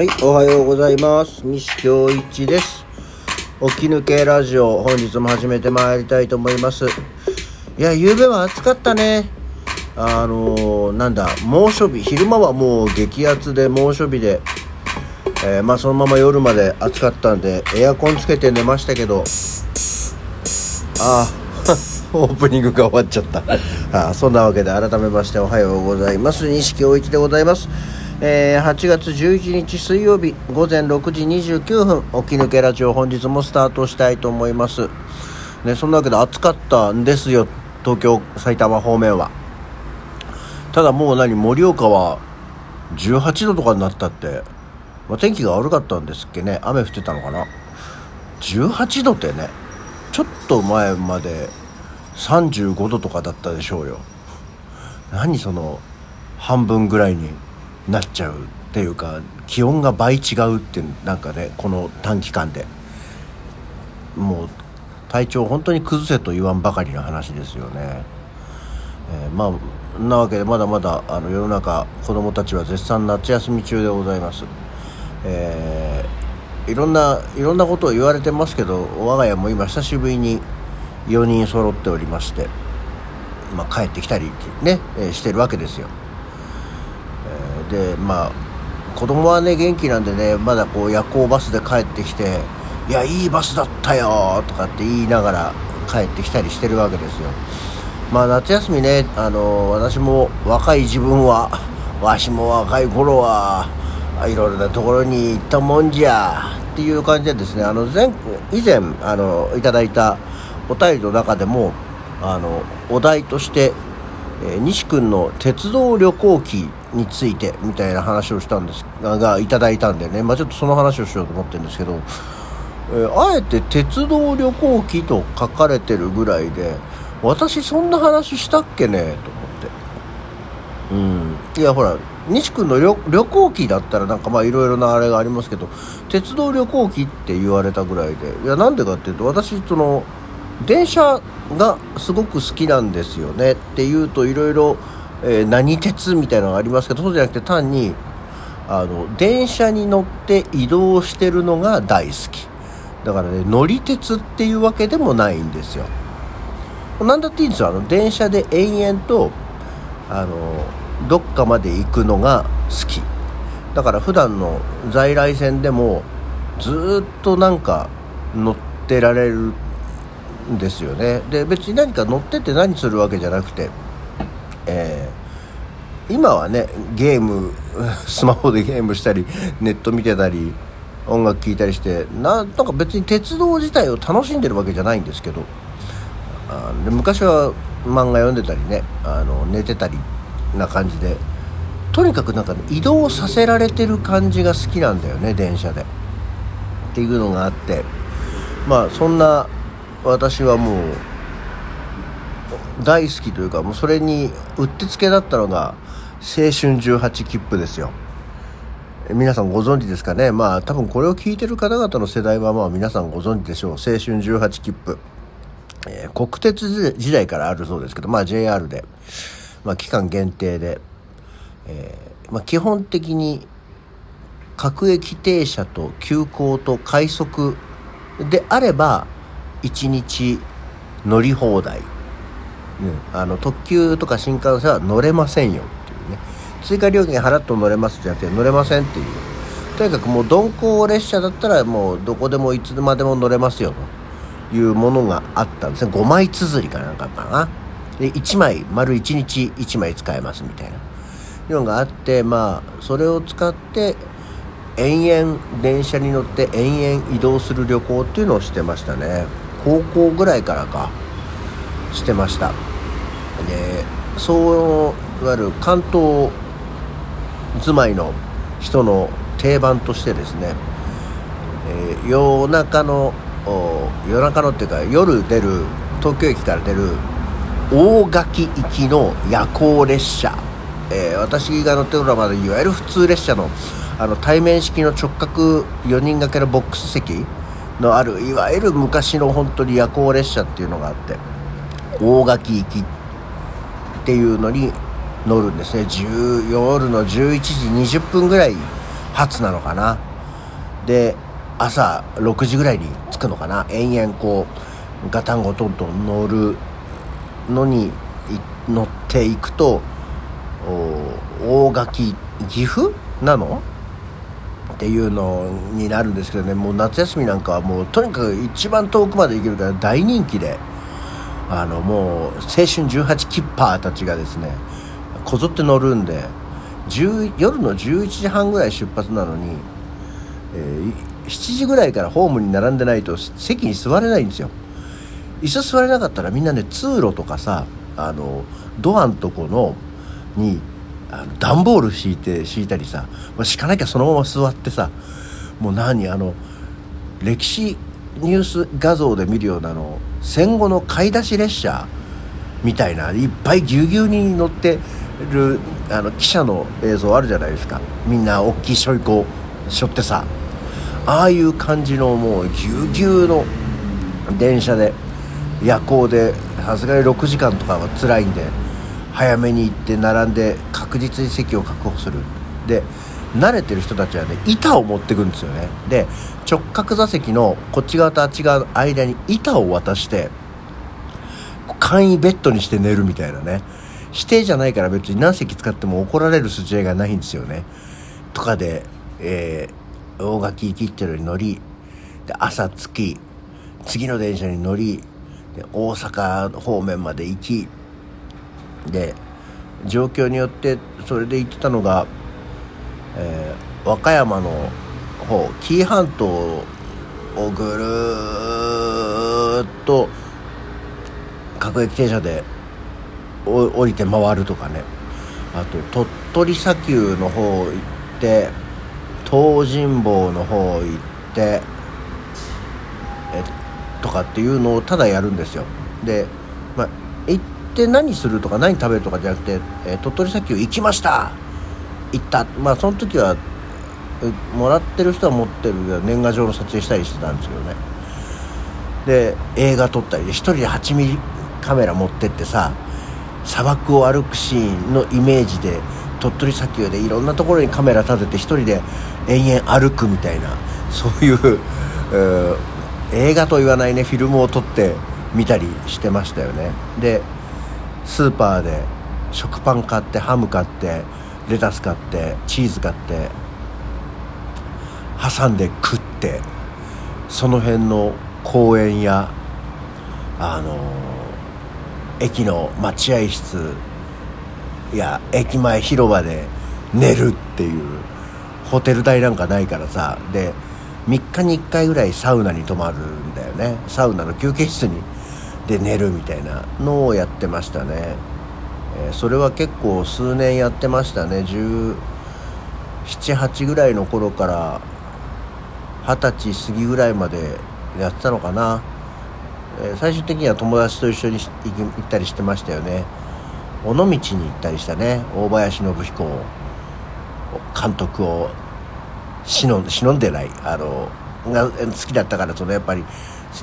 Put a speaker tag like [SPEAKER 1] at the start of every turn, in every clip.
[SPEAKER 1] はい、おはようございます。西京一です。起き抜けラジオ、本日も始めてまいりたいと思います。いや、夕べは暑かったね。あのーなんだ、猛暑日、昼間はもう激アツで猛暑日で、えーまあそのまま夜まで暑かったんで、エアコンつけて寝ましたけど、ああ オープニングが終わっちゃったあそんなわけで改めましておはようございます西京一でございます、えー8月11日水曜日午前6時29分起き抜けラジオ本日もスタートしたいと思います。ねそんなわけで暑かったんですよ東京埼玉方面は。ただもう何盛岡は18度とかになったって、まあ、天気が悪かったんですっけね。雨降ってたのかな。18度ってねちょっと前まで35度とかだったでしょうよ。何その半分ぐらいに。なっちゃうっていうか気温が倍違うってなんかねこの短期間で。もう体調本当に崩せと言わんばかりの話ですよね、えーまあなわけでまだまだあの世の中子供たちは絶賛夏休み中でございます。えーいろんないろんなことを言われてますけど我が家も今久しぶりに4人揃っておりまして、まあ、帰ってきたりね、えしてるわけですよ、でまあ子供はね元気なんでねまだこう夜行バスで帰ってきて「いやいいバスだったよ」とかって言いながら帰ってきたりしてるわけですよ。まあ夏休みねあの私も若い自分はわしも若い頃はいろいろなところに行ったもんじゃっていう感じでですねあの前以前あのいただいたお便りの中でもあのお題として、えー西君の鉄道旅行記についてみたいな話をしたんですががいただいたんでね、まあ、ちょっとその話をしようと思ってるんですけど、えーあえて鉄道旅行記と書かれてるぐらいで私そんな話したっけね？と思って。うん。いやほら西君の旅旅行記だったらなんかまあいろいろなあれがありますけど鉄道旅行記って言われたぐらいで。いやなんでかっていうと私その電車がすごく好きなんですよねっていうといろいろ何鉄みたいなのがありますけどそうじゃなくて単にあの電車に乗って移動してるのが大好き。だからね乗り鉄っていうわけでもないんですよ。なんだっていいんですよ。あの電車で延々とあのどっかまで行くのが好き。だから普段の在来線でもずっとなんか乗ってられるんですよね。で別に何か乗ってて何するわけじゃなくてえー今はねゲーム スマホでゲームしたりネット見てたり音楽聴いたりしてなんか別に鉄道自体を楽しんでるわけじゃないんですけどあで昔は漫画読んでたりねあの寝てたりな感じでとにかくなんか、ね、移動させられてる感じが好きなんだよね電車で。っていうのがあってまあそんな私はもう大好きというかもうそれにうってつけだったのが青春18切符ですよ。皆さんご存知ですかね？まあ多分これを聞いてる方々の世代はまあ皆さんご存知でしょう。青春18切符。えー国鉄時代からあるそうですけど、まあ JR で、まあ期間限定で、えーまあ基本的に各駅停車と急行と快速であれば1日乗り放題、うん、あの特急とか新幹線は乗れませんよっていうね。追加料金払っても乗れますじゃなくて乗れませんっていう。とにかくもう鈍行列車だったらもうどこでもいつまでも乗れますよというものがあったんですね。5枚綴りかなんかかな。で1枚丸1日1枚使えますみたいな。のがあってまあそれを使って延々電車に乗って延々移動する旅行っていうのをしてましたね。高校ぐらいからかしてました。でそういわゆる関東住まいの人の定番としてですね、えー夜中の夜中のっていうか夜出る東京駅から出る大垣行きの夜行列車、えー私が乗ってるのはまだいわゆる普通列車のあの対面式の直角4人掛けのボックス席。のあるいわゆる昔の本当に夜行列車っていうのがあって大垣行きっていうのに乗るんですね。夜の11時20分ぐらい発なのかな。で朝6時ぐらいに着くのかな。延々こうガタンゴトンと乗るのに乗っていくと大垣岐阜？なの？っていうのになるんですけどね。もう夏休みなんかはもうとにかく一番遠くまで行けるから大人気で。あのもう青春18キッパーたちがですねこぞって乗るんで夜の11時半ぐらい出発なのに、えー、7時ぐらいからホームに並んでないと席に座れないんですよ。椅子座れなかったらみんなね通路とかさあのドアんとこのにあの段ボール敷いて敷いたりさ、まあ、敷かなきゃそのまま座ってさもう何あの歴史ニュース画像で見るようなの戦後の買い出し列車みたいないっぱいぎゅうぎゅうに乗ってるあの記者の映像あるじゃないですか。みんな大きいしょいこしょってさ。ああいう感じのもうぎゅうぎゅうの電車で夜行でさすがに6時間とかは辛いんで早めに行って並んで確実に席を確保する。で慣れてる人たちはね板を持ってくんですよね。で直角座席のこっち側とあっち側の間に板を渡して簡易ベッドにして寝るみたいなね。指定じゃないから別に何席使っても怒られる筋合いがないんですよね。とかで、えー、大垣切ってるに乗りで朝着き次の電車に乗りで大阪方面まで行きで状況によってそれで行ってたのが、えー、和歌山の方紀伊半島をぐるっと各駅停車で降りて回るとかね。あと鳥取砂丘の方行って東尋坊の方行ってえとかっていうのをただやるんですよ。で、まあ、行って何するとか何食べるとかじゃなくて、え鳥取砂丘行きました。行った。まあその時はもらってる人は持ってる年賀状の撮影したりしてたんですけどね。で映画撮ったりで1人で8ミリカメラ持ってってさ砂漠を歩くシーンのイメージで鳥取砂丘でいろんなところにカメラ立てて1人で延々歩くみたいなそういう、えー、映画と言わないねフィルムを撮って見たりしてましたよね。でスーパーで食パン買ってハム買ってレタス買ってチーズ買って挟んで食ってその辺の公園やあの、駅の待合室や駅前広場で寝るっていうホテル代なんかないからさで3日に1回ぐらいサウナに泊まるんだよね。サウナの休憩室にで寝るみたいなのをやってましたね、えー、それは結構数年やってましたね。178ぐらいの頃から二十歳過ぎぐらいまでやってたのかな、えー、最終的には友達と一緒に行ったりしてましたよね。尾道に行ったりしたね。大林信彦監督を忍んで忍んでないあのが好きだったからそのやっぱり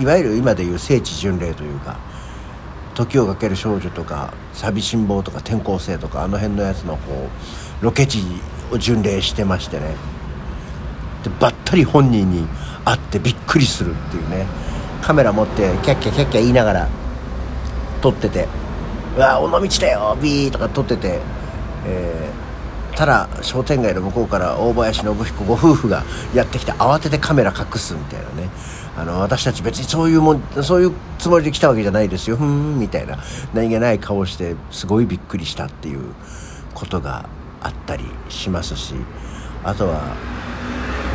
[SPEAKER 1] いわゆる今でいう聖地巡礼というか「時をかける少女」とか「寂しん坊」とか「転校生」とかあの辺のやつのこうロケ地を巡礼してましてね。でばったり本人に会ってびっくりするっていうね。カメラ持ってキャッキャキャッキャ言いながら撮ってて「うわ尾道だよビー」とか撮ってて、えー、ただ商店街の向こうから大林信彦ご夫婦がやってきて慌ててカメラ隠すみたいなね。あの私たち別にそういうもんそういうつもりで来たわけじゃないですよ。ふんみたいな。何気ない顔してすごいびっくりしたっていうことがあったりしますし。あとは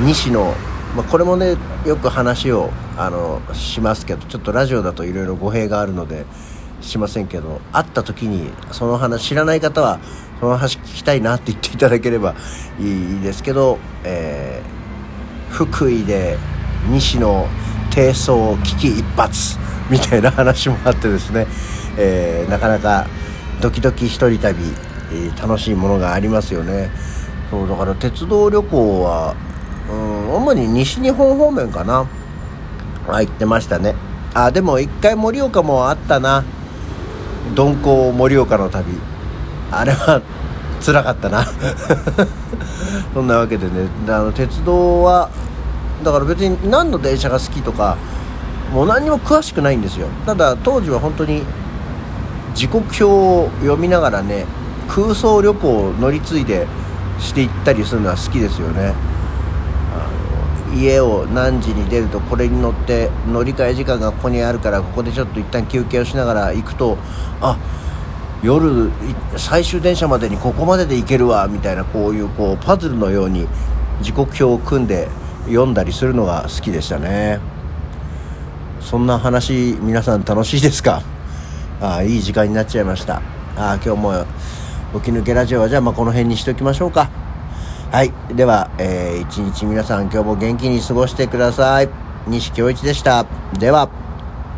[SPEAKER 1] 西野、まあ、これもねよく話をあのしますけどちょっとラジオだといろいろ語弊があるのでしませんけど会った時にその話知らない方はその話聞きたいなって言っていただければいいですけど、えー、福井で西野低層危機一髪みたいな話もあってですね、えー、なかなかドキドキ一人旅、えー、楽しいものがありますよね。そうだから鉄道旅行はうん主に西日本方面かな。あ行ってましたね。あでも一回盛岡もあったな。鈍行盛岡の旅。あれは辛かったな。そんなわけでね。あの鉄道はだから別に何の電車が好きとかもう何にも詳しくないんですよ。ただ当時は本当に時刻表を読みながらね空想旅行を乗り継いでしていったりするのは好きですよね。家を何時に出るとこれに乗って乗り換え時間がここにあるからここでちょっと一旦休憩をしながら行くとあ夜最終電車までにここまでで行けるわみたいなこういうこうパズルのように時刻表を組んで読んだりするのが好きでしたね。そんな話皆さん楽しいですか？あいい時間になっちゃいました。あ今日も起き抜けラジオはじゃあまあこの辺にしておきましょうか。はい。では、えー、一日皆さん今日も元気に過ごしてください。西京一でした。では。